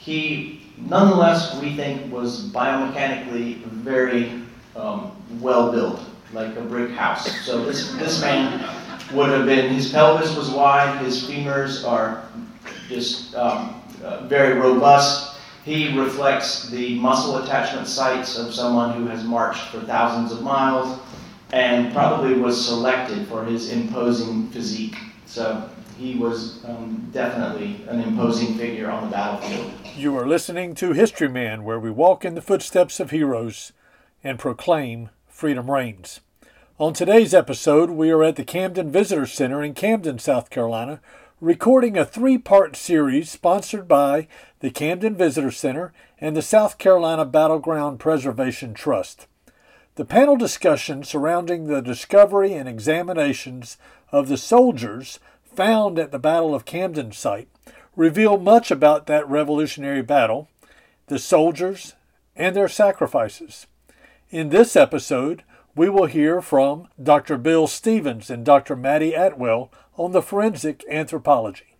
he nonetheless, we think, was biomechanically very um, well built, like a brick house. So this, this man would have been, his pelvis was wide, his femurs are just um, uh, very robust. He reflects the muscle attachment sites of someone who has marched for thousands of miles and probably was selected for his imposing physique. So he was um, definitely an imposing figure on the battlefield. You are listening to History Man, where we walk in the footsteps of heroes and proclaim freedom reigns. On today's episode, we are at the Camden Visitor Center in Camden, South Carolina, recording a three part series sponsored by the Camden Visitor Center and the South Carolina Battleground Preservation Trust. The panel discussion surrounding the discovery and examinations of the soldiers found at the Battle of Camden site reveal much about that revolutionary battle, the soldiers, and their sacrifices. In this episode, we will hear from Dr. Bill Stevens and Dr. Maddie Atwell on the forensic anthropology.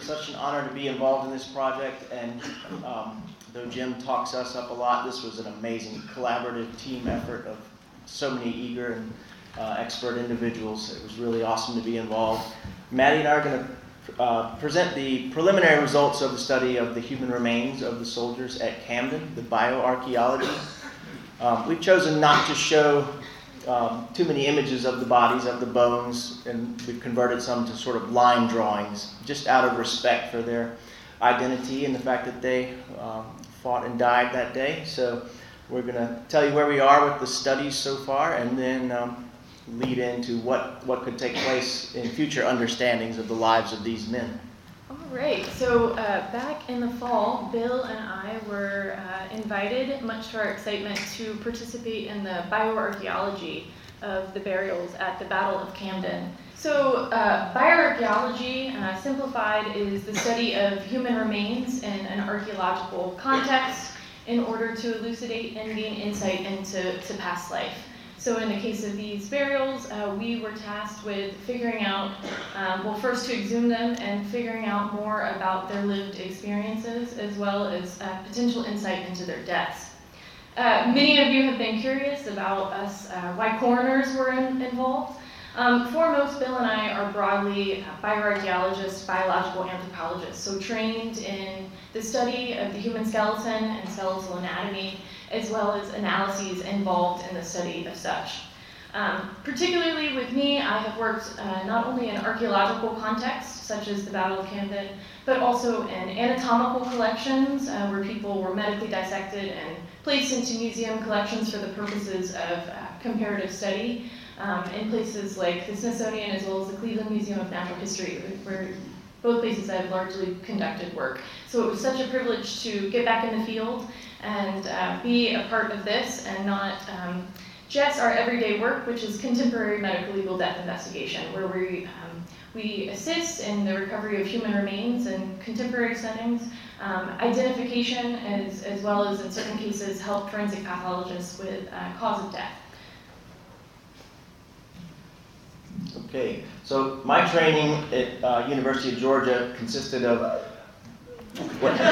Such an honor to be involved in this project, and um, though Jim talks us up a lot, this was an amazing collaborative team effort of so many eager and uh, expert individuals. It was really awesome to be involved. Maddie and I are going to uh, present the preliminary results of the study of the human remains of the soldiers at Camden, the bioarchaeology. Um, we've chosen not to show um, too many images of the bodies, of the bones, and we've converted some to sort of line drawings, just out of respect for their identity and the fact that they um, fought and died that day. So we're going to tell you where we are with the studies so far, and then um, lead into what, what could take place in future understandings of the lives of these men. All right. So uh, back in the fall, Bill and I were uh, invited, much to our excitement, to participate in the bioarchaeology of the burials at the Battle of Camden. So, uh, bioarchaeology, uh, simplified, is the study of human remains in an archaeological context in order to elucidate and gain insight into to past life. So in the case of these burials, uh, we were tasked with figuring out, um, well, first to exhume them and figuring out more about their lived experiences as well as uh, potential insight into their deaths. Uh, many of you have been curious about us, uh, why coroners were in, involved. Um, foremost, Bill and I are broadly bioarchaeologists, biological anthropologists, so trained in the study of the human skeleton and skeletal anatomy, as well as analyses involved in the study of such. Um, particularly with me, I have worked uh, not only in archaeological contexts, such as the Battle of Camden, but also in anatomical collections, uh, where people were medically dissected and placed into museum collections for the purposes of uh, comparative study, um, in places like the Smithsonian as well as the Cleveland Museum of Natural History, where both places I've largely conducted work. So it was such a privilege to get back in the field and uh, be a part of this and not um, just our everyday work, which is contemporary medical legal death investigation, where we, um, we assist in the recovery of human remains in contemporary settings, um, identification, as, as well as in certain cases help forensic pathologists with uh, cause of death. Okay, so my training at uh, University of Georgia consisted of what? Too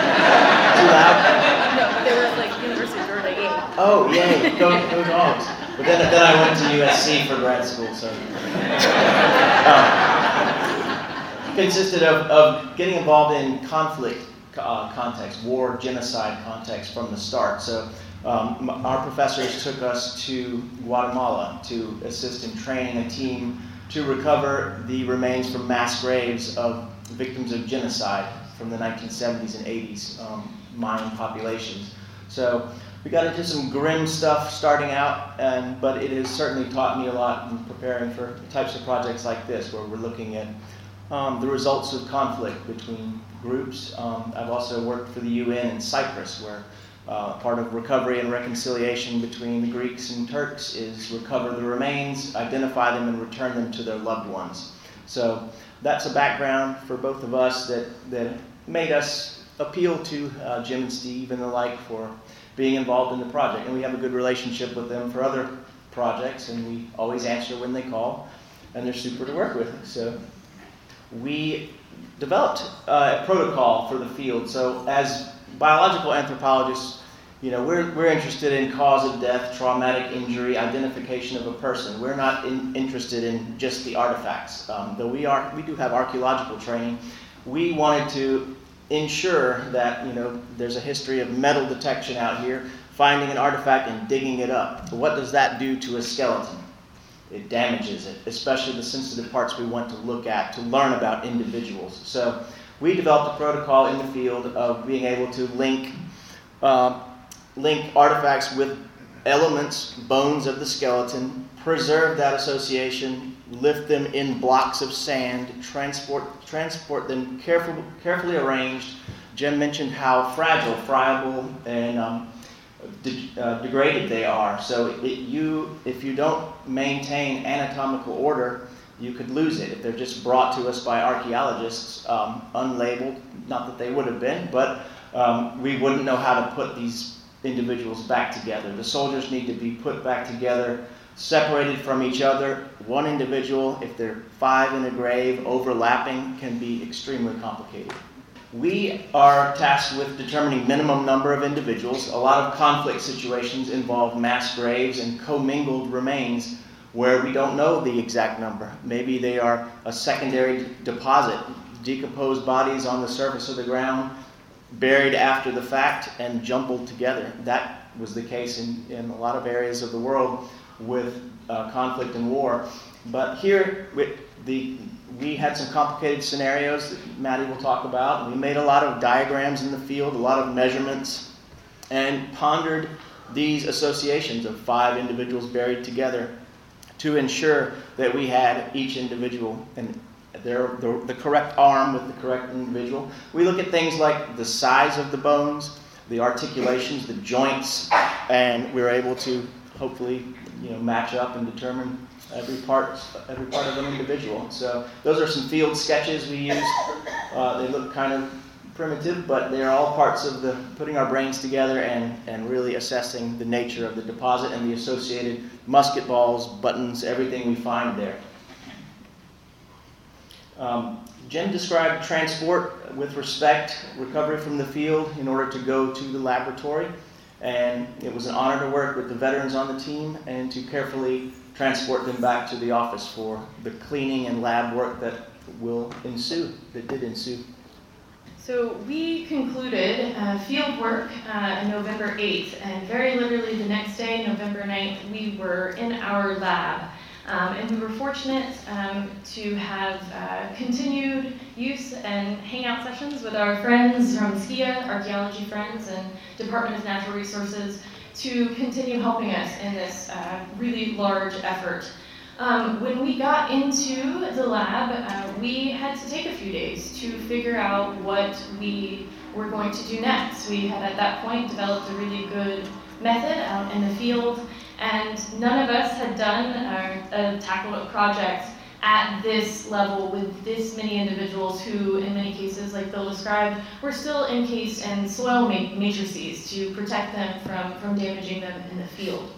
loud? No, they were like University of Georgia. Oh, yay, go, go dogs. But then, then I went to USC for grad school, so. Uh, consisted of, of getting involved in conflict uh, context, war, genocide context from the start. So um, our professors took us to Guatemala to assist in training a team to recover the remains from mass graves of victims of genocide from the 1970s and 80s um, Mayan populations. So we got into some grim stuff starting out, and, but it has certainly taught me a lot in preparing for types of projects like this, where we're looking at um, the results of conflict between groups. Um, I've also worked for the UN in Cyprus, where uh, part of recovery and reconciliation between the Greeks and Turks is recover the remains, identify them, and return them to their loved ones. So that's a background for both of us that, that made us appeal to uh, Jim and Steve and the like for being involved in the project. And we have a good relationship with them for other projects, and we always answer when they call, and they're super to work with. So we developed uh, a protocol for the field. So as biological anthropologists, you know, we're, we're interested in cause of death, traumatic injury, identification of a person. We're not in, interested in just the artifacts. Um, though we are, we do have archaeological training. We wanted to ensure that you know there's a history of metal detection out here, finding an artifact and digging it up. What does that do to a skeleton? It damages it, especially the sensitive parts we want to look at to learn about individuals. So we developed a protocol in the field of being able to link. Uh, link artifacts with elements, bones of the skeleton, preserve that association, lift them in blocks of sand, transport, transport them careful, carefully arranged. Jim mentioned how fragile, friable, and um, de- uh, degraded they are. So it, you, if you don't maintain anatomical order, you could lose it if they're just brought to us by archaeologists um, unlabeled. Not that they would have been, but um, we wouldn't know how to put these individuals back together. The soldiers need to be put back together, separated from each other. One individual, if they're five in a grave, overlapping, can be extremely complicated. We are tasked with determining minimum number of individuals. A lot of conflict situations involve mass graves and commingled remains where we don't know the exact number. Maybe they are a secondary deposit, decomposed bodies on the surface of the ground buried after the fact and jumbled together. That was the case in, in a lot of areas of the world with uh, conflict and war. But here, the, we had some complicated scenarios that Maddie will talk about. We made a lot of diagrams in the field, a lot of measurements, and pondered these associations of five individuals buried together to ensure that we had each individual and their, the, the correct arm with the correct individual. We look at things like the size of the bones, the articulations, the joints, and we're able to hopefully you know, match up and determine every part, every part of an individual. So those are some field sketches we use. Uh, they look kind of primitive, but they're all parts of the putting our brains together and, and really assessing the nature of the deposit and the associated musket balls, buttons, everything we find there. Um, Jen described transport with respect, recovery from the field in order to go to the laboratory. And it was an honor to work with the veterans on the team and to carefully transport them back to the office for the cleaning and lab work that will ensue, that did ensue. So we concluded uh, field work uh, November 8th, and very literally the next day, November 9th, we were in our lab. Um, and we were fortunate um, to have uh, continued use and hangout sessions with our friends from SCIA, archaeology friends, and Department of Natural Resources to continue helping us in this uh, really large effort. Um, when we got into the lab, uh, we had to take a few days to figure out what we were going to do next. We had at that point developed a really good method out in the field and none of us had done or uh, tackled a project at this level with this many individuals who, in many cases, like Bill described, were still encased in soil matrices to protect them from, from damaging them in the field.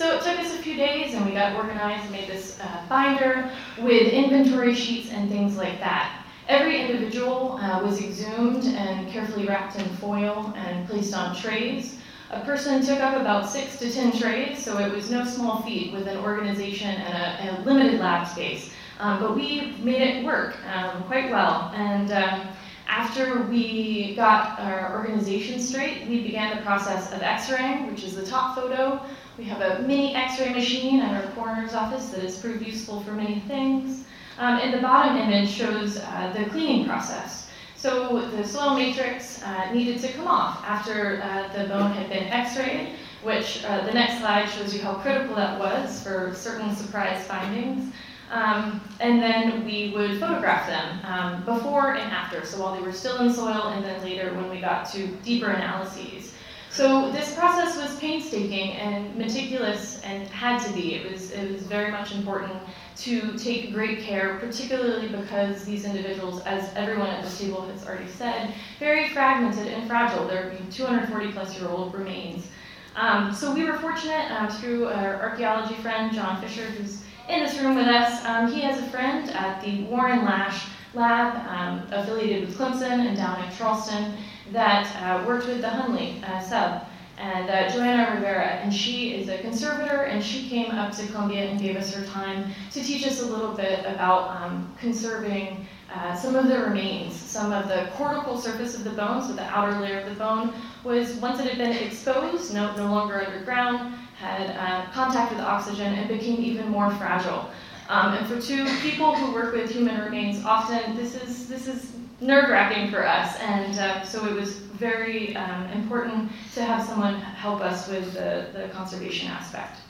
So it took us a few days and we got organized and made this uh, binder with inventory sheets and things like that. Every individual uh, was exhumed and carefully wrapped in foil and placed on trays. A person took up about six to ten trays, so it was no small feat with an organization and a, a limited lab space. Um, but we made it work um, quite well. And um, after we got our organization straight, we began the process of x-raying, which is the top photo. We have a mini x-ray machine at our coroner's office that has proved useful for many things. Um, and the bottom image shows uh, the cleaning process. So the soil matrix uh, needed to come off after uh, the bone had been x-rayed, which uh, the next slide shows you how critical that was for certain surprise findings. Um, and then we would photograph them um, before and after, so while they were still in soil and then later when we got to deeper analyses. So this process was painstaking and meticulous and had to be. It was, it was very much important to take great care, particularly because these individuals, as everyone at the table has already said, very fragmented and fragile. They're 240 plus year old remains. Um, so we were fortunate uh, through our archaeology friend, John Fisher, who's in this room with us. Um, he has a friend at the Warren Lasch Lab, um, affiliated with Clemson and down in Charleston, that uh, worked with the Hunley uh, sub and uh, Joanna Rivera, and she is a conservator, and she came up to Columbia and gave us her time to teach us a little bit about um, conserving uh, some of the remains, some of the cortical surface of the bone, so the outer layer of the bone, was once it had been exposed, no, no longer underground, had uh, contact with oxygen, and became even more fragile. Um, and for two people who work with human remains, often this is this is nerve-wracking for us, and uh, so it was very um, important to have someone help us with the, the conservation aspect.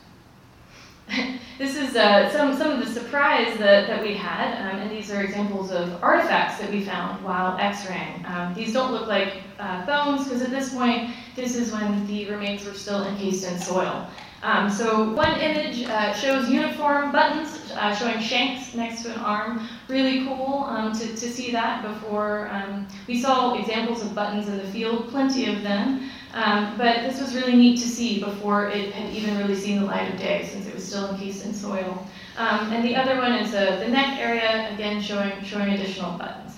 this is uh, some, some of the surprise that, that we had, um, and these are examples of artifacts that we found while x-raying. Um, these don't look like uh, bones, because at this point, this is when the remains were still encased in soil. Um, so one image uh, shows uniform buttons uh, showing shanks next to an arm. Really cool um, to, to see that before. Um, we saw examples of buttons in the field, plenty of them. Um, but this was really neat to see before it had even really seen the light of day since it was still encased in soil. Um, and the other one is uh, the neck area, again showing, showing additional buttons.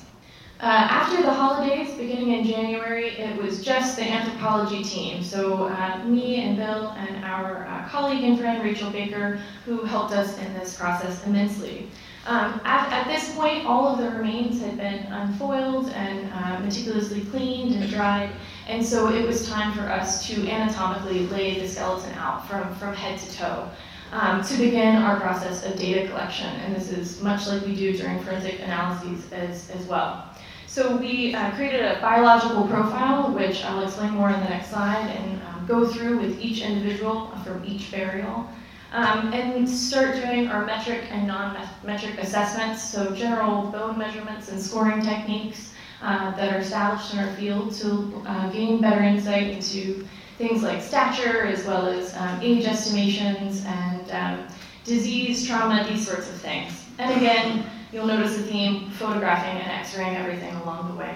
Uh, after the holidays, beginning in January, it was just the anthropology team. So uh, me and Bill and our uh, colleague and friend Rachel Baker, who helped us in this process immensely. Um, at, at, this point, all of the remains had been unfoiled and uh, meticulously cleaned and dried, and so it was time for us to anatomically lay the skeleton out from, from head to toe. Um, to begin our process of data collection, and this is much like we do during forensic analyses as, as well. So we uh, created a biological profile, which I'll explain more in the next slide, and um, go through with each individual from each burial. Um, and start doing our metric and non-metric assessments, so general bone measurements and scoring techniques uh, that are established in our field to uh, gain better insight into things like stature as well as um, age estimations and um, disease, trauma, these sorts of things. And again, You'll notice a theme, photographing and x-raying everything along the way.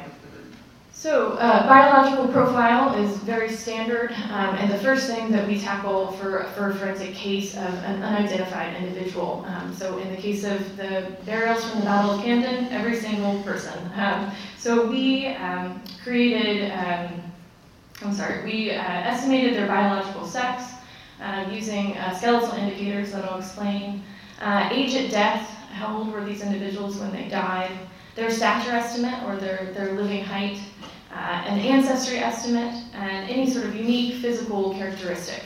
So, uh, biological profile is very standard, um, and the first thing that we tackle for, for a forensic case of an unidentified individual. Um, so, in the case of the burials from the Battle of Camden, every single person. Um, so, we um, created, um, I'm sorry, we uh, estimated their biological sex uh, using uh, skeletal indicators that I'll explain, uh, age at death, how old were these individuals when they died, their stature estimate or their, their living height, uh, an ancestry estimate, and any sort of unique physical characteristic.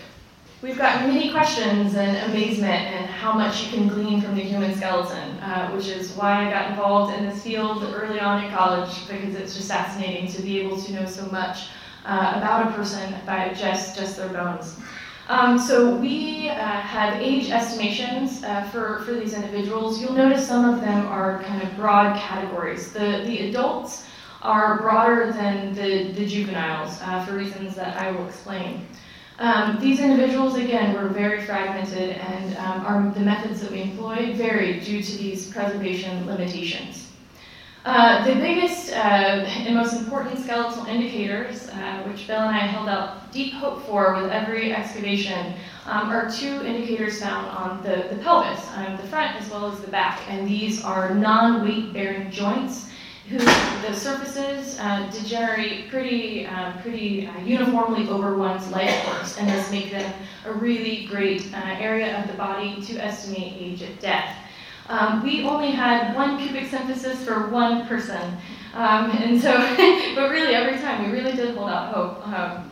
We've gotten many questions and amazement and how much you can glean from the human skeleton, uh, which is why I got involved in this field early on in college because it's just fascinating to be able to know so much uh, about a person by just, just their bones. Um, so we uh, have age estimations uh, for, for these individuals. You'll notice some of them are kind of broad categories. The, the adults are broader than the, the juveniles uh, for reasons that I will explain. Um, these individuals, again, were very fragmented and um, our, the methods that we employed varied due to these preservation limitations. Uh, the biggest uh, and most important skeletal indicators, uh, which Bill and I held out deep hope for with every excavation, um, are two indicators found on the, the pelvis, um, the front as well as the back. And these are non-weight bearing joints whose the surfaces uh, degenerate pretty, um, pretty uniformly over one's life course and thus make them a really great area of the body to estimate age at death. Um, we only had one pubic symphysis for one person. Um, and so, but really every time we really did hold out hope. Um,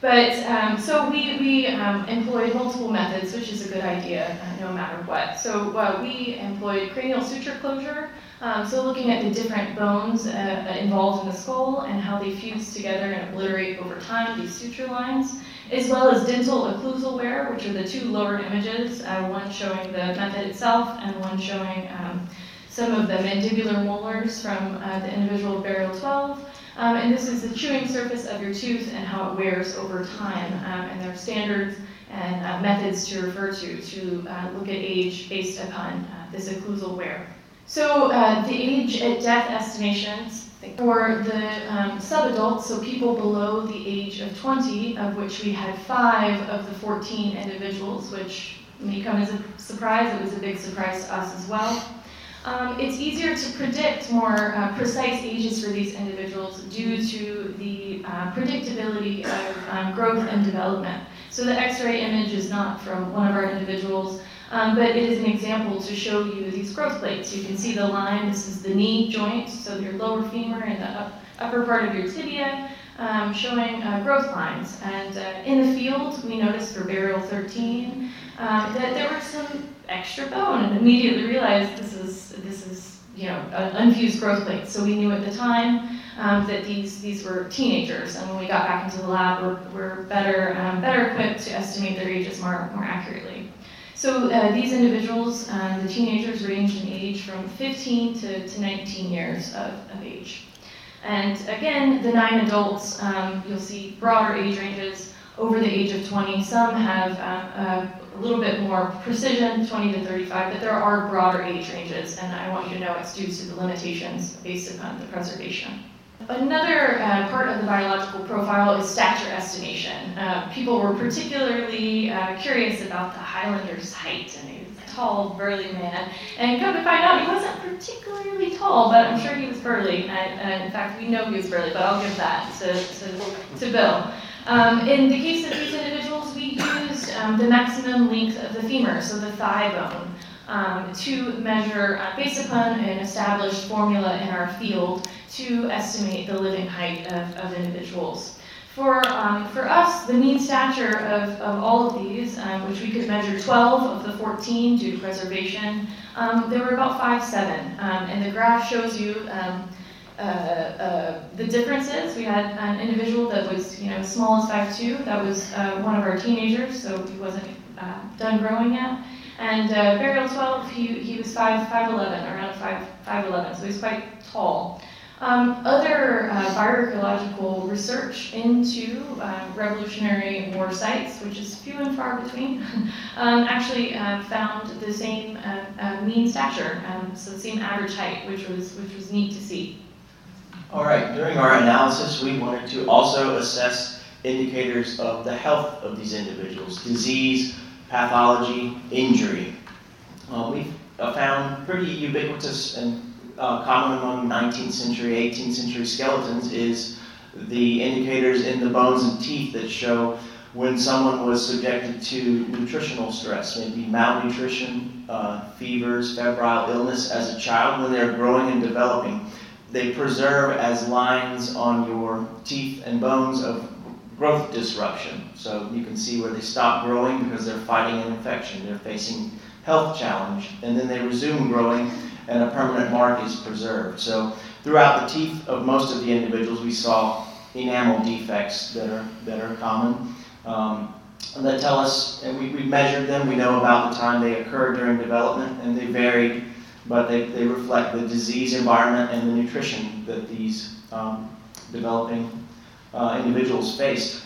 but um, so we, we um, employed multiple methods, which is a good idea uh, no matter what. So uh, we employed cranial suture closure, um, so looking at the different bones uh, involved in the skull and how they fuse together and obliterate over time, these suture lines as well as dental occlusal wear, which are the two lower images, uh, one showing the method itself and one showing um, some of the mandibular molars from uh, the individual burial 12. Um, and this is the chewing surface of your tooth and how it wears over time. Um, and there are standards and uh, methods to refer to to uh, look at age based upon uh, this occlusal wear. So uh, the age at death estimations for the um, subadults, so people below the age of 20, of which we had five of the 14 individuals, which may come as a surprise. It was a big surprise to us as well. Um, it's easier to predict more uh, precise ages for these individuals due to the uh, predictability of um, growth and development. So the X-ray image is not from one of our individuals, um, but it is an example to show you these growth plates. You can see the line, this is the knee joint, so your lower femur and the up, upper part of your tibia, um, showing uh, growth lines. And uh, in the field, we noticed for burial 13 um, that there were some extra bone, and immediately realized this is this is you know an unfused growth plate. So we knew at the time um, that these these were teenagers, and when we got back into the lab, we're, we're better um, better equipped to estimate their ages more more accurately. So uh, these individuals, um, the teenagers, range in age from 15 to, to 19 years of, of age. And again, the nine adults, um, you'll see broader age ranges over the age of 20. Some have um, a little bit more precision, 20 to 35, but there are broader age ranges, and I want you to know it's due to the limitations based upon the preservation. Another uh, part of the biological profile is stature estimation. Uh, people were particularly uh, curious about the Highlander's height, and he was a tall, burly man. And come to find out, he wasn't particularly tall, but I'm sure he was burly. And, in fact, we know he was burly, but I'll give that to, to, to Bill. Um, in the case of these individuals, we used um, the maximum length of the femur, so the thigh bone, um, to measure uh, based upon an established formula in our field to estimate the living height of, of individuals. For, um, for us, the mean stature of, of all of these, um, which we could measure 12 of the 14 due to preservation, um, they were about 5'7. Um, and the graph shows you uh, uh, the differences. We had an individual that was, you know, small as 5'2. That was uh, one of our teenagers, so he wasn't uh, done growing yet. And burial 12, he, he was 5, 5'11, around 5, 5'11, so he's quite tall. Um, other bioarchaeological research into Revolutionary War sites, which is few and far between, um, actually found the same mean stature, um, so the same average height, which was which was neat to see. All right. During our analysis, we wanted to also assess indicators of the health of these individuals: disease, pathology, injury. Uh, we found pretty ubiquitous and uh, common among 19th century, 18th century skeletons is the indicators in the bones and teeth that show when someone was subjected to nutritional stress, maybe malnutrition, uh, fevers, febrile illness as a child when they're growing and developing. They preserve as lines on your teeth and bones of growth disruption. So you can see where they stop growing because they're fighting an infection, they're facing health challenge, and then they resume growing and a permanent mark is preserved. So throughout the teeth of most of the individuals, we saw enamel defects that are, that are common. Um, that tell us, and we, we measured them, we know about the time they occurred during development, and they varied, but they, they reflect the disease environment and the nutrition that these um, developing uh, individuals faced.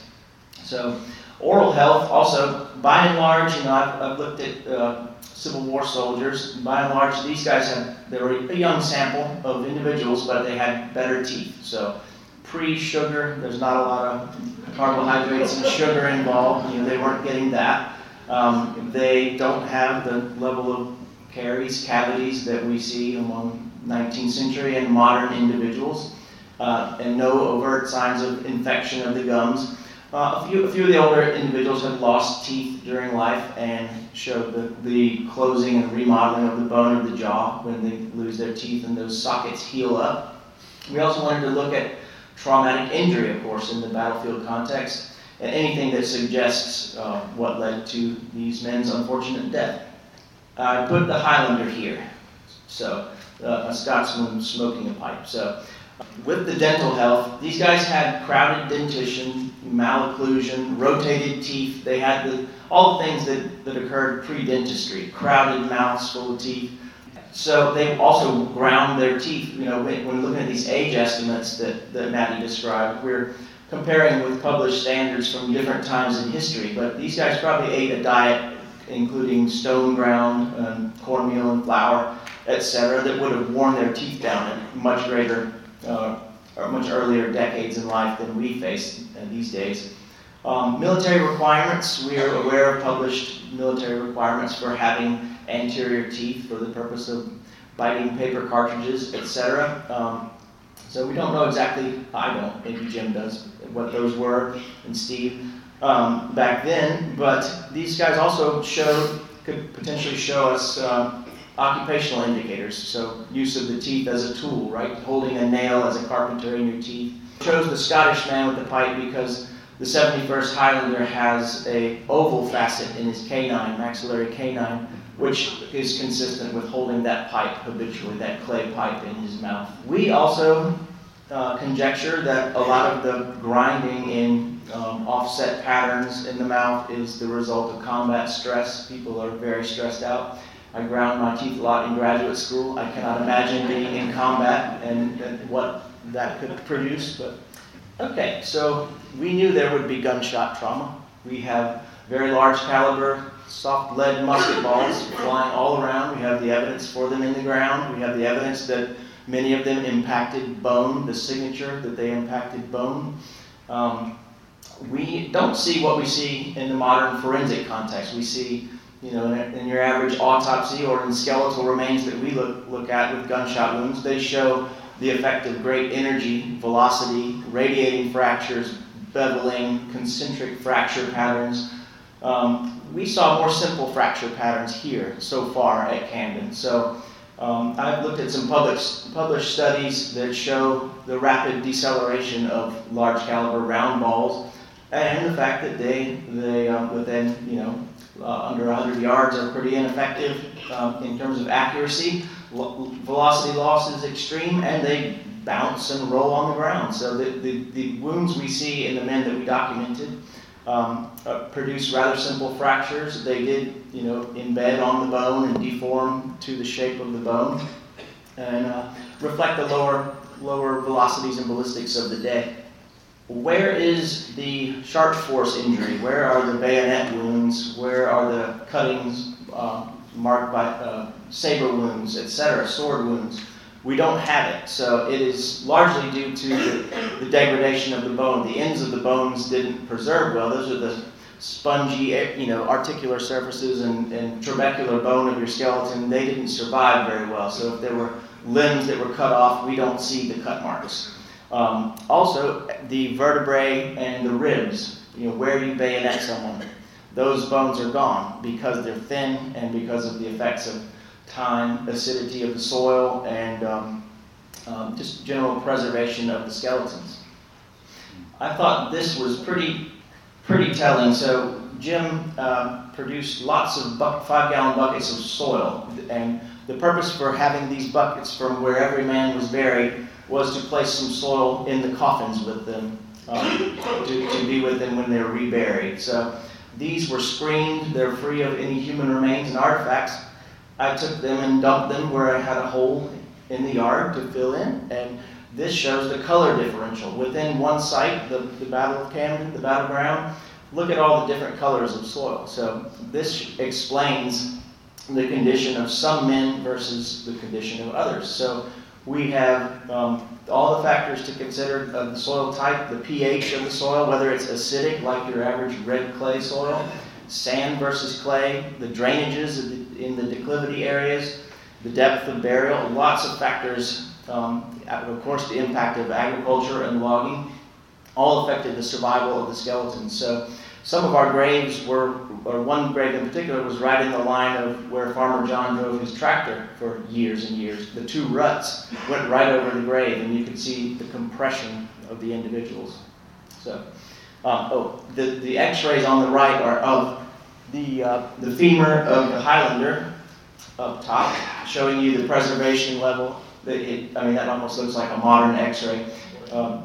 So, oral health also, by and large, you know, I've, I've looked at uh, Civil War soldiers. By and large, these guys had, they were a young sample of individuals, but they had better teeth. So pre-sugar, there's not a lot of carbohydrates and sugar involved. You know, they weren't getting that. Um, they don't have the level of caries, cavities that we see among 19th century and modern individuals, uh, and no overt signs of infection of the gums. Uh, a, few, a few of the older individuals have lost teeth during life and showed the, the closing and remodeling of the bone of the jaw when they lose their teeth and those sockets heal up. We also wanted to look at traumatic injury, of course, in the battlefield context, and anything that suggests uh, what led to these men's unfortunate death. I put the Highlander here, so uh, a Scotsman smoking a pipe. So with the dental health, these guys had crowded dentition, malocclusion, rotated teeth. They had the, all the things that, that occurred pre dentistry crowded mouths full of teeth. So they also ground their teeth. You know, when, when looking at these age estimates that, that Maddie described, we're comparing with published standards from different times in history. But these guys probably ate a diet including stone ground, and cornmeal, and flour, etc., that would have worn their teeth down at much greater uh, or much earlier decades in life than we face these days. Um, military requirements, we are aware of published military requirements for having anterior teeth for the purpose of biting paper cartridges, etc. Um, so we don't know exactly, I don't, maybe Jim does, what those were, and Steve, um, back then, but these guys also showed, could potentially show us um, occupational indicators. So use of the teeth as a tool, right? Holding a nail as a carpenter in your teeth. Chose the Scottish man with the pipe because the 71st Highlander has a oval facet in his canine, maxillary canine, which is consistent with holding that pipe habitually, that clay pipe in his mouth. We also uh, conjecture that a lot of the grinding in um, offset patterns in the mouth is the result of combat stress. People are very stressed out. I ground my teeth a lot in graduate school. I cannot imagine being in combat and, and what that could produce. But okay, so we knew there would be gunshot trauma. We have very large caliber soft lead musket balls flying all around. We have the evidence for them in the ground. We have the evidence that many of them impacted bone, the signature that they impacted bone. Um, we don't see what we see in the modern forensic context. We see you know, in your average autopsy or in skeletal remains that we look, look at with gunshot wounds, they show the effect of great energy, velocity, radiating fractures, beveling, concentric fracture patterns. Um, we saw more simple fracture patterns here so far at Camden. So um, I've looked at some published, published studies that show the rapid deceleration of large caliber round balls and the fact that they, they um, within, you know, uh, under 100 yards are pretty ineffective um, in terms of accuracy. velocity loss is extreme, and they bounce and roll on the ground. So the, the, the wounds we see in the men that we documented um, uh, produce rather simple fractures. They did, you know, embed on the bone and deform to the shape of the bone, and uh, reflect the lower lower velocities and ballistics of the day. Where is the sharp force injury? Where are the bayonet wounds? Where are the cuttings uh, marked by uh, saber wounds, etc., sword wounds? We don't have it. So it is largely due to the, the, degradation of the bone. The ends of the bones didn't preserve well. Those are the spongy, eh, you know, articular surfaces and, and trabecular bone of your skeleton. They didn't survive very well. So if there were limbs that were cut off, we don't see the cut marks. Um, also, the vertebrae and the ribs, you know, where you bayonet someone, those bones are gone because they're thin and because of the effects of time, acidity of the soil, and um, um, just general preservation of the skeletons. I thought this was pretty, pretty telling. So Jim uh, produced lots of five-gallon buckets of soil, and the purpose for having these buckets from where every man was buried was to place some soil in the coffins with them, um, to, to be with them when they're reburied. So these were screened, they're free of any human remains and artifacts. I took them and dumped them where I had a hole in the yard to fill in, and this shows the color differential. Within one site, the, the Battle of Camden, the battleground, look at all the different colors of soil. So this explains the condition of some men versus the condition of others. So we have um, all the factors to consider of the soil type, the pH of the soil, whether it's acidic like your average red clay soil, sand versus clay, the drainages in the declivity areas, the depth of burial, lots of factors. Um, of course, the impact of agriculture and logging all affected the survival of the skeletons. So some of our graves were, or one grave in particular was right in the line of where Farmer John drove his tractor for years and years. The two ruts went right over the grave, and you could see the compression of the individuals. So, um, oh, the, the x-rays on the right are of the, uh, the femur of the Highlander up top, showing you the preservation level. It, I mean, that almost looks like a modern x-ray. Um,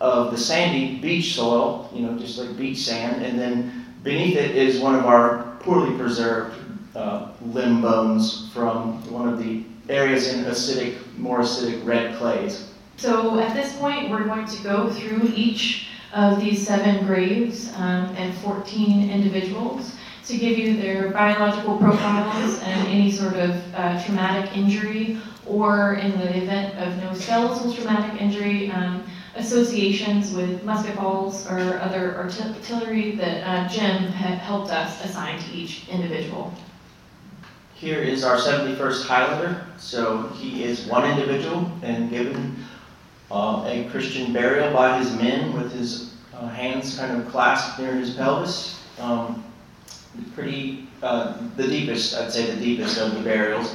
of the sandy beach soil, you know, just like beach sand, and then beneath it is one of our poorly preserved uh, limb bones from one of the areas in acidic, more acidic red clays. So at this point, we're going to go through each of these seven graves um, and 14 individuals to give you their biological profiles and any sort of uh, traumatic injury, or in the event of no skeletal traumatic injury, um, associations with musket balls or other artillery that uh, Jim had helped us assign to each individual. here is our 71st Highlander. So he is one individual and given uh, a Christian burial by his men with his uh, hands kind of clasped near his pelvis. Um, pretty, uh, the deepest, I'd say the deepest of the burials.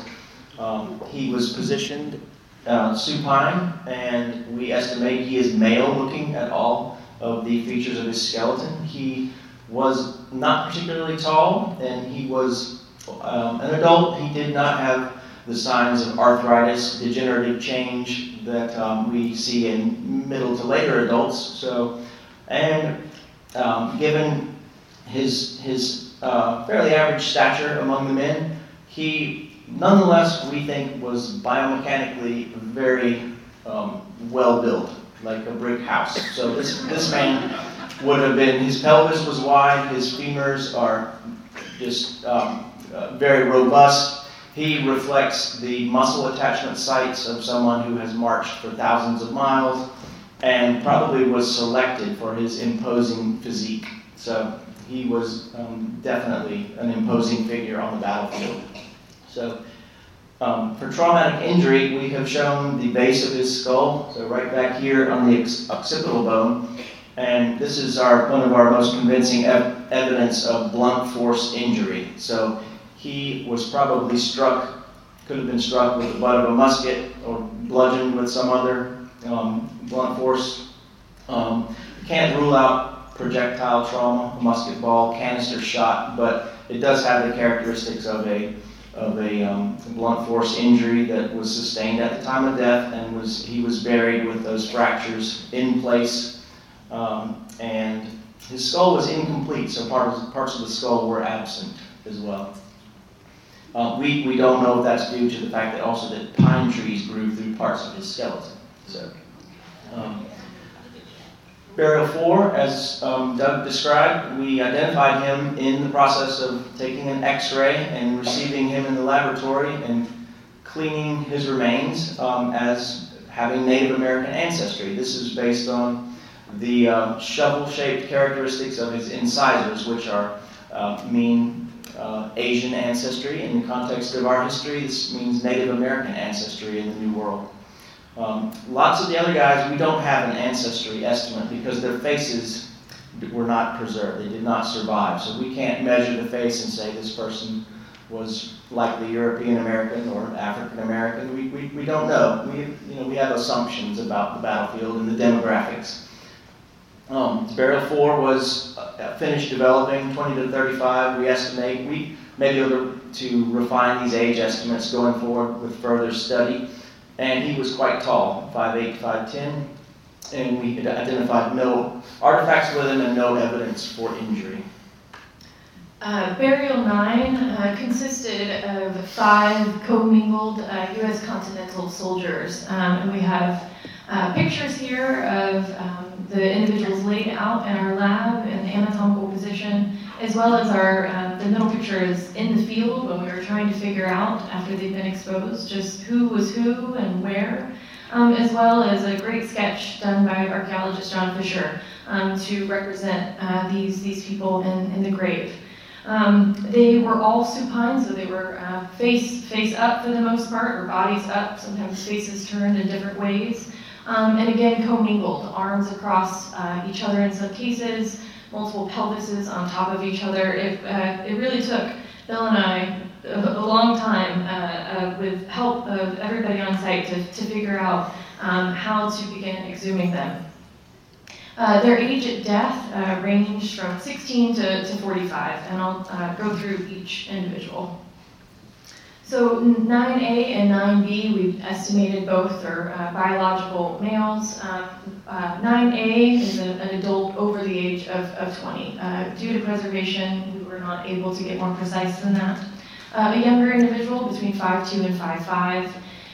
Um, he was positioned uh, supine, and we estimate he is male looking at all of the features of his skeleton. He was not particularly tall, and he was um, an adult. He did not have the signs of arthritis, degenerative change that um, we see in middle to later adults. So, and um, given his his uh, fairly average stature among the men, he nonetheless we think was biomechanically very um, well built, like a brick house. So this this man would have been his pelvis was wide, his femurs are just um, uh, very robust he reflects the muscle attachment sites of someone who has marched for thousands of miles and probably was selected for his imposing physique. So he was um, definitely an imposing figure on the battlefield. So um, for traumatic injury, we have shown the base of his skull, so right back here on the occipital bone. And this is our, one of our most convincing ev- evidence of blunt force injury. So he was probably struck, could have been struck with the butt of a musket or bludgeoned with some other um, blunt force. Um, can't rule out projectile trauma, musket ball, canister shot, but it does have the characteristics of a of a um, blunt force injury that was sustained at the time of death, and was he was buried with those fractures in place, um, and his skull was incomplete, so parts parts of the skull were absent as well. Uh, we, we don't know if that's due to the fact that also that pine trees grew through parts of his skeleton. So, um, burial four, as um, Doug described, we identified him in the process of taking an X-ray and receiving him in the laboratory and cleaning his remains um, as having Native American ancestry. This is based on the uh, shovel-shaped characteristics of his incisors, which are uh, mean uh, Asian ancestry. In the context of our history, this means Native American ancestry in the New World. Um, lots of the other guys, we don't have an ancestry estimate because their faces were not preserved. They did not survive. So we can't measure the face and say this person was likely European American or African American. We, we, we don't know. We, you know. we have assumptions about the battlefield and the demographics. Um, burial four was uh, finished developing 20 to 35. We estimate we may be able to refine these age estimates going forward with further study. And he was quite tall, 5'8, 5'10, and we identified no artifacts with him and no evidence for injury. Uh, burial 9 uh, consisted of five commingled uh, U.S. Continental soldiers, um, and we have uh, pictures here of um, the individuals laid out in our lab in anatomical position, as well as our um, the middle picture is in the field when we were trying to figure out after they've been exposed just who was who and where, um, as well as a great sketch done by archaeologist John Fisher um, to represent uh, these these people in, in the grave. Um, they were all supine, so they were uh, face face up for the most part, or bodies up. Sometimes faces turned in different ways. Um, and again, commingled, arms across uh, each other in some cases, multiple pelvises on top of each other. It, uh, it really took Bill and I a, a long time uh, uh with help of everybody on site to, to figure out um, how to begin exhuming them. Uh, their age at death uh, ranged from 16 to, to 45, and I'll go through each individual. So 9A and 9B, we've estimated both are uh, biological males. Uh, 9A is a, an adult over the age of, of 20. Uh, due to preservation, we were not able to get more precise than that. Uh, a younger individual between 5'2 and 5'5.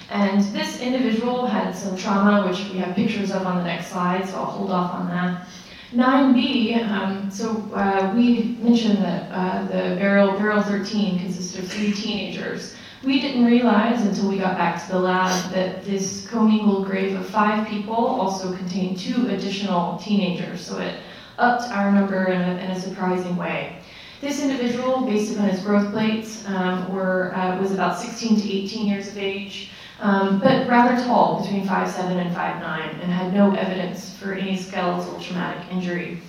And this individual had some trauma, which we have pictures of on the next slide, so I'll hold off on that. 9B, um, so uh, we mentioned that uh, the burial, burial 13 consists of three teenagers. We didn't realize until we got back to the lab that this commingled grave of five people also contained two additional teenagers, so it upped our number in a, in a surprising way. This individual, based upon his growth plates, um, were, uh, was about 16 to 18 years of age, um, but rather tall, between 5'7 and 5'9, and had no evidence for any skeletal traumatic injury.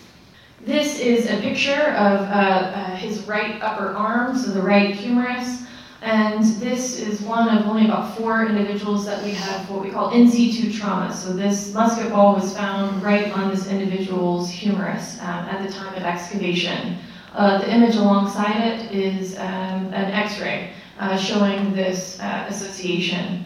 This is a picture of uh, uh, his right upper arm, so the right humerus, and this is one of only about four individuals that we have what we call in situ trauma. So this musket ball was found right on this individual's humerus um, at the time of excavation. Uh, the image alongside it is um, an x-ray uh, showing this uh, association.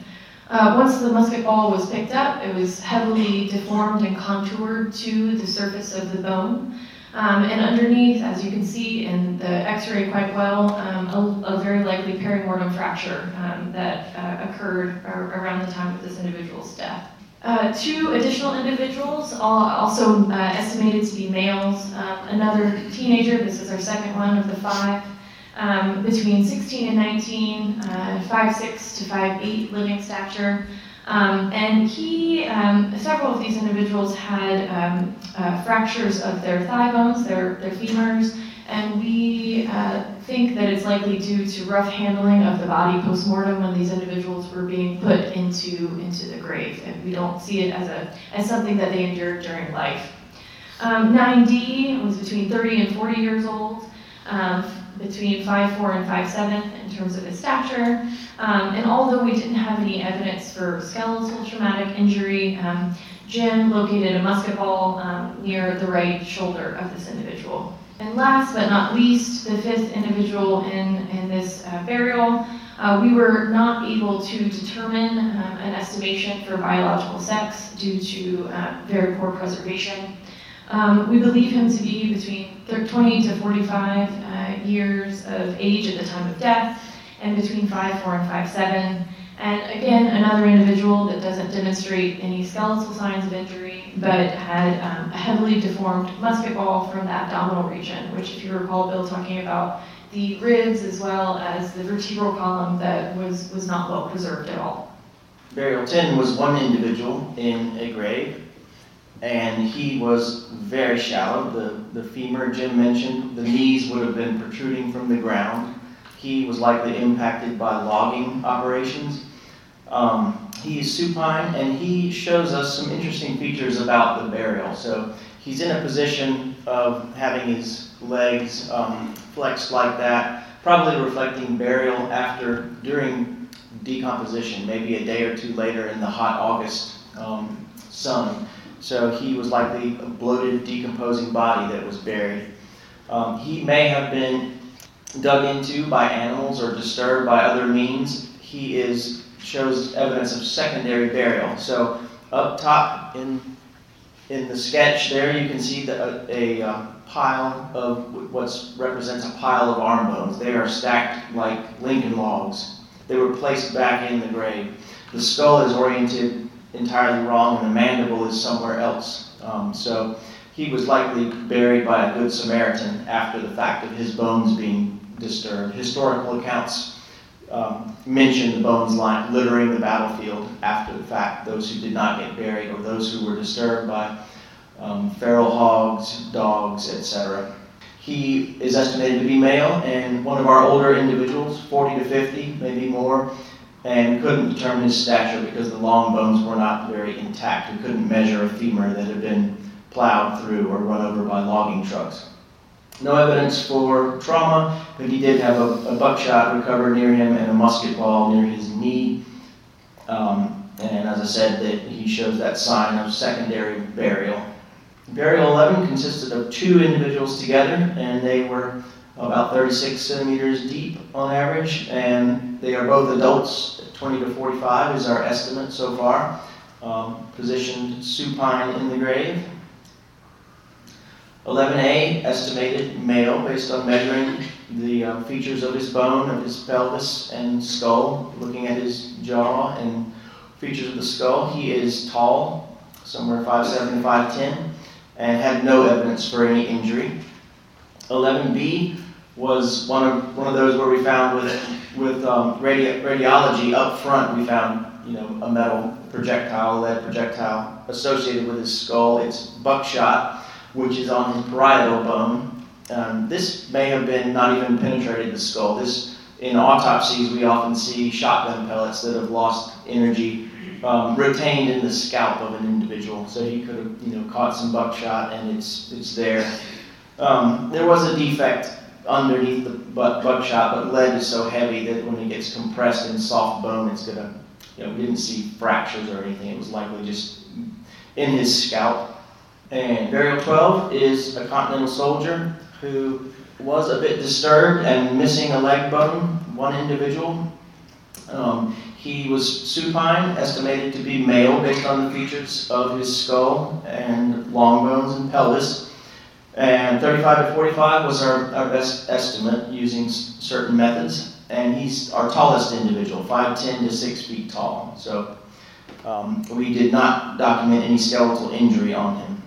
Uh, once the musket ball was picked up, it was heavily deformed and contoured to the surface of the bone. Um, and underneath, as you can see in the x-ray quite well, um, a, a, very likely perimortem fracture um, that uh, occurred around the time of this individual's death. Uh, two additional individuals, also uh, estimated to be males. Um, another teenager, this is our second one of the five, um, between 16 and 19, uh, 5'6 to 5'8 living stature. Um, and he, um, several of these individuals had um, uh, fractures of their thigh bones, their, their femurs, and we uh, think that it's likely due to rough handling of the body post-mortem when these individuals were being put into, into the grave. And we don't see it as, a, as something that they endured during life. Um, 9D was between 30 and 40 years old, um, between 5'4 and 5'7 in terms of his stature. Um, and although we didn't have any evidence for skeletal traumatic injury, um, Jim located a musket ball um, near the right shoulder of this individual. And last but not least, the fifth individual in, in this uh, burial, uh, we were not able to determine um, an estimation for biological sex due to uh, very poor preservation. Um, we believe him to be between 20 to 45 uh, years of age at the time of death and between 5'4 and 5'7. And again, another individual that doesn't demonstrate any skeletal signs of injury, but had um, a heavily deformed musket ball from the abdominal region, which, if you recall Bill talking about the ribs as well as the vertebral column that was, was not well preserved at all. Burial 10 was one individual in a grave, and he was very shallow. The, the femur, Jim mentioned, the knees would have been protruding from the ground. He was likely impacted by logging operations. Um, he is supine, and he shows us some interesting features about the burial. So he's in a position of having his legs um, flexed like that, probably reflecting burial after during decomposition, maybe a day or two later in the hot August um, sun. So he was likely a bloated, decomposing body that was buried. Um, he may have been dug into by animals or disturbed by other means, he is shows evidence of secondary burial. So up top in in the sketch there, you can see the, a, a uh, pile of what represents a pile of arm bones. They are stacked like Lincoln logs. They were placed back in the grave. The skull is oriented entirely wrong, and the mandible is somewhere else. Um, so he was likely buried by a good Samaritan after the fact of his bones being disturbed. Historical accounts um, mention the bones lying, littering the battlefield after the fact, those who did not get buried or those who were disturbed by um, feral hogs, dogs, etc. He is estimated to be male and one of our older individuals, 40 to 50, maybe more, and couldn't determine his stature because the long bones were not very intact. We couldn't measure a femur that had been plowed through or run over by logging trucks. No evidence for trauma, but he did have a, a buckshot recovered near him and a musket ball near his knee. Um, and as I said, that he shows that sign of secondary burial. Burial 11 consisted of two individuals together, and they were about 36 centimeters deep on average, and they are both adults. 20 to 45 is our estimate so far. Um, positioned supine in the grave. 11A, estimated male based on measuring the uh, features of his bone, of his pelvis and skull, looking at his jaw and features of the skull. He is tall, somewhere 5'7 to 5'10, and had no evidence for any injury. 11B was one of, one of those where we found with, with um, radi- radiology up front, we found you know, a metal projectile, lead projectile associated with his skull. It's buckshot which is on his parietal bone. Um, this may have been not even penetrated the skull. This in autopsies we often see shotgun pellets that have lost energy um, retained in the scalp of an individual. So he could have you know caught some buckshot and it's it's there. Um, there was a defect underneath the butt, buckshot, but lead is so heavy that when it gets compressed in soft bone, it's gonna you know we didn't see fractures or anything. It was likely just in his scalp. And burial 12 is a Continental soldier who was a bit disturbed and missing a leg bone, one individual. Um, he was supine, estimated to be male based on the features of his skull and long bones and pelvis. And 35 to 45 was our, our best estimate using s- certain methods. And he's our tallest individual, 5'10 to 6 feet tall. So um, we did not document any skeletal injury on him.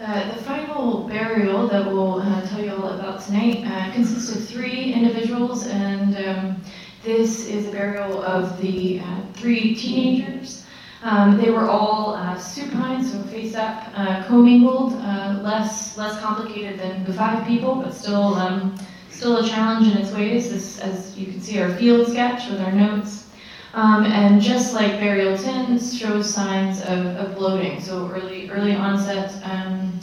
Uh, the final burial that we'll uh, tell you all about tonight uh, consists of three individuals, and um, this is a burial of the uh, three teenagers. Um, they were all uh, supine, so face up, uh, commingled, uh, less less complicated than the five people, but still um, still a challenge in its ways. As you can see, our field sketch with our notes. Um, and just like burial 10 shows signs of, of bloating, so early early onset um,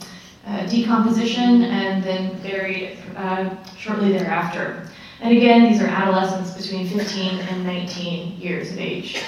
uh, decomposition and then buried uh, shortly thereafter. And again, these are adolescents between 15 and 19 years of age.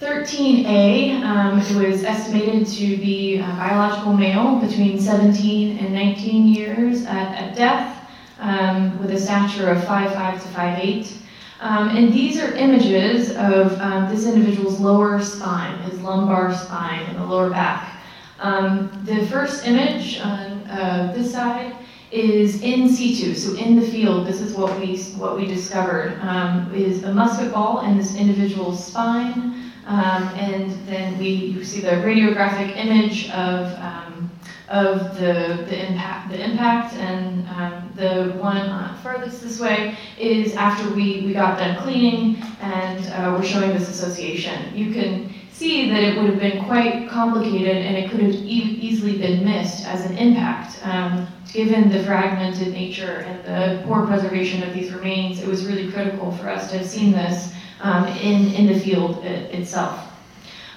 13A um, was estimated to be a biological male between 17 and 19 years at, at death um, with a stature of 5'5 to 5'8. Um, and these are images of um, this individual's lower spine, his lumbar spine and the lower back. Um, the first image on uh, this side is in situ, so in the field. This is what we what we discovered um, is a musket ball in this individual's spine, um, and then we you see the radiographic image of um, of the, the impact the impact and um, the one uh, farthest this way is after we, we got done cleaning and uh, we're showing this association. You can see that it would have been quite complicated and it could have e- easily been missed as an impact. Um, given the fragmented nature and the poor preservation of these remains, it was really critical for us to have seen this um, in, in the field it, itself.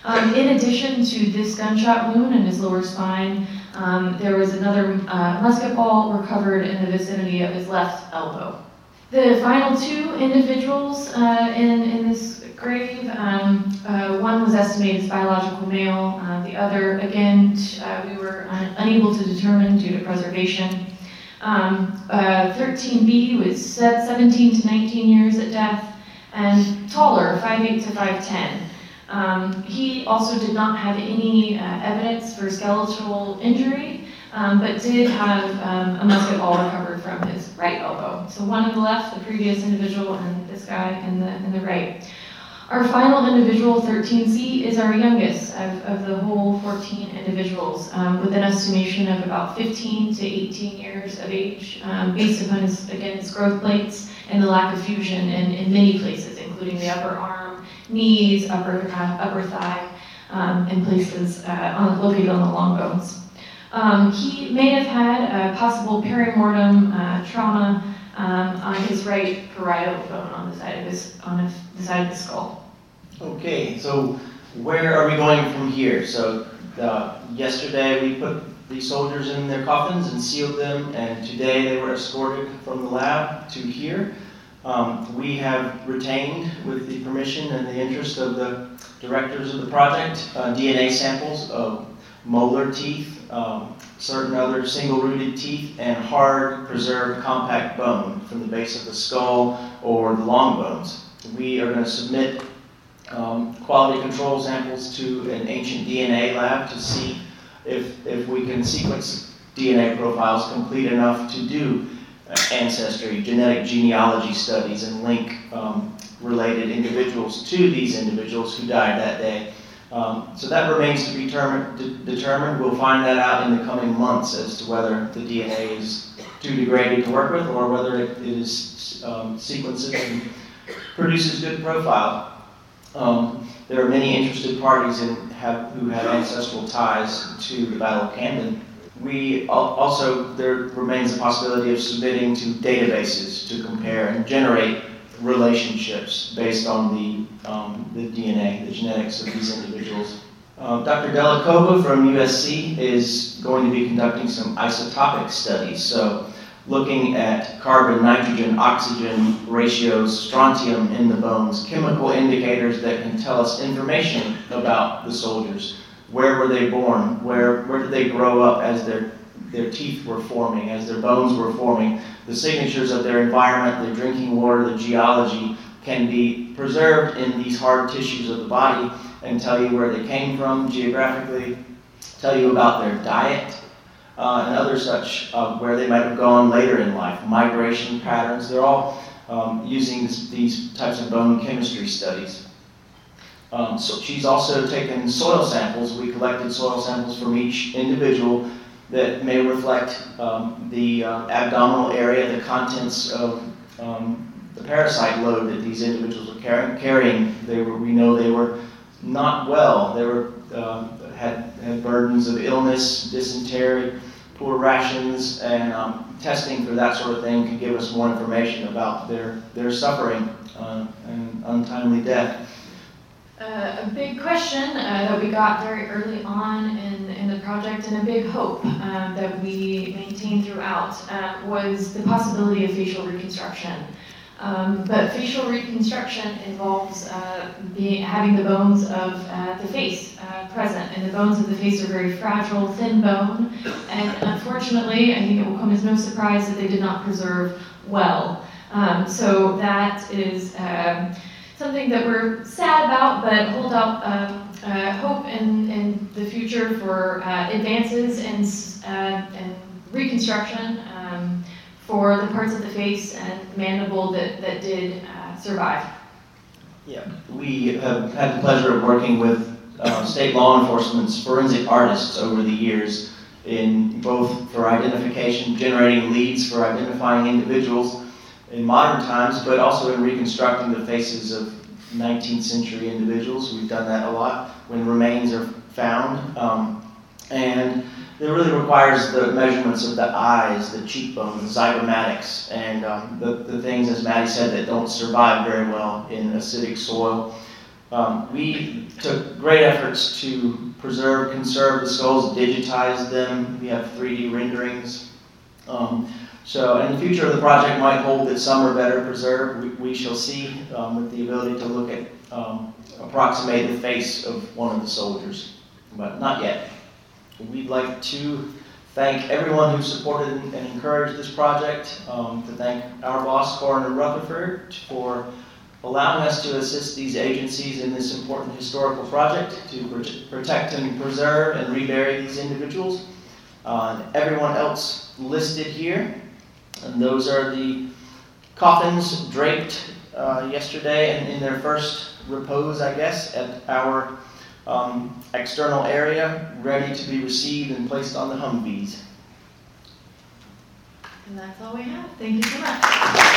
Um, in addition to this gunshot wound in his lower spine, um, there was another uh, musket ball recovered in the vicinity of his left elbow. The final two individuals uh, in, in this grave, um, uh, one was estimated as biological male, uh, the other, again, uh, we were un- unable to determine due to preservation. Um, 13B was 17 to 19 years at death, and taller, 5'8 to 5'10. Um, he also did not have any uh, evidence for skeletal injury, um, but did have um, a musket ball recovered from his right elbow. So one on the left, the previous individual, and this guy in the, in the right. Our final individual, 13C, is our youngest of, of the whole 14 individuals, um, with an estimation of about 15 to 18 years of age, um, based upon his, again, his growth plates and the lack of fusion in, in many places, including the upper arm, knees, upper, uh, upper thigh, um, and places uh, on, located on the long bones. Um, he may have had a possible perimortem uh, trauma um, on his right parietal bone on the side of his on his, the side of the skull. Okay, so where are we going from here? So uh, yesterday we put the soldiers in their coffins and sealed them, and today they were escorted from the lab to here. Um, we have retained, with the permission and the interest of the directors of the project, uh, DNA samples of molar teeth, um, certain other single-rooted teeth, and hard preserved compact bone from the base of the skull or the long bones. We are going to submit um, quality control samples to an ancient DNA lab to see if, if we can sequence DNA profiles complete enough to do ancestry, genetic genealogy studies, and link um, related individuals to these individuals who died that day. Um, so that remains to be determined, de- determined. We'll find that out in the coming months as to whether the DNA is too degraded to work with or whether it, is um, sequences and produces good profile. Um, there are many interested parties in have, who have ancestral ties to the Battle of Camden. we al- also, there remains the possibility of submitting to databases to compare and generate relationships based on the, um, the DNA, the genetics of these individuals. Um, Dr. Delacova from USC is going to be conducting some isotopic studies. So, looking at carbon, nitrogen, oxygen ratios, strontium in the bones, chemical indicators that can tell us information about the soldiers. Where were they born? Where, where did they grow up as their, their teeth were forming, as their bones were forming? The signatures of their environment, the drinking water, the geology can be preserved in these hard tissues of the body and tell you where they came from geographically, tell you about their diet, uh, and other such, uh, where they might have gone later in life, migration patterns. They're all um, using this, these types of bone chemistry studies. Um, so she's also taken soil samples. We collected soil samples from each individual that may reflect um, the uh, abdominal area, the contents of um, the parasite load that these individuals were carrying. carrying. They were, we know they were not well. They were um, had, had burdens of illness, dysentery, poor rations, and um, testing for that sort of thing could give us more information about their, their suffering uh, and untimely death. Uh, a big question uh, that we got very early on in, in the project and a big hope um, that we maintained throughout uh, was the possibility of facial reconstruction. Um, but facial reconstruction involves uh, being, having the bones of uh, the face uh, present, and the bones of the face are very fragile, thin bone, and unfortunately, I think it will come as no surprise that they did not preserve well. Um, so that is um, something that we're sad about, but hold out um, uh, hope in, in the future for uh, advances in, uh, in reconstruction. Um, for the parts of the face and mandible that, that did uh, survive. Yeah, we have had the pleasure of working with uh, state law enforcement's forensic artists over the years in both for identification, generating leads for identifying individuals in modern times, but also in reconstructing the faces of 19th century individuals. We've done that a lot when remains are found. Um, and it really requires the measurements of the eyes, the cheekbones, the zygomatics, and um, the, the things, as Maddie said, that don't survive very well in acidic soil. Um, we took great efforts to preserve, conserve the skulls, digitize them. We have 3D renderings. Um, so, and the future of the project might hold that some are better preserved. We, we shall see um, with the ability to look at, um, approximate the face of one of the soldiers, but not yet. We'd like to thank everyone who supported and encouraged this project, um, to thank our boss, Coroner Rutherford, for allowing us to assist these agencies in this important historical project to protect and preserve and rebury these individuals. Uh, everyone else listed here, and those are the coffins draped uh, yesterday and in their first repose, I guess, at our um, external area, ready to be received and placed on the Humvees. And that's all we have. Thank you so much.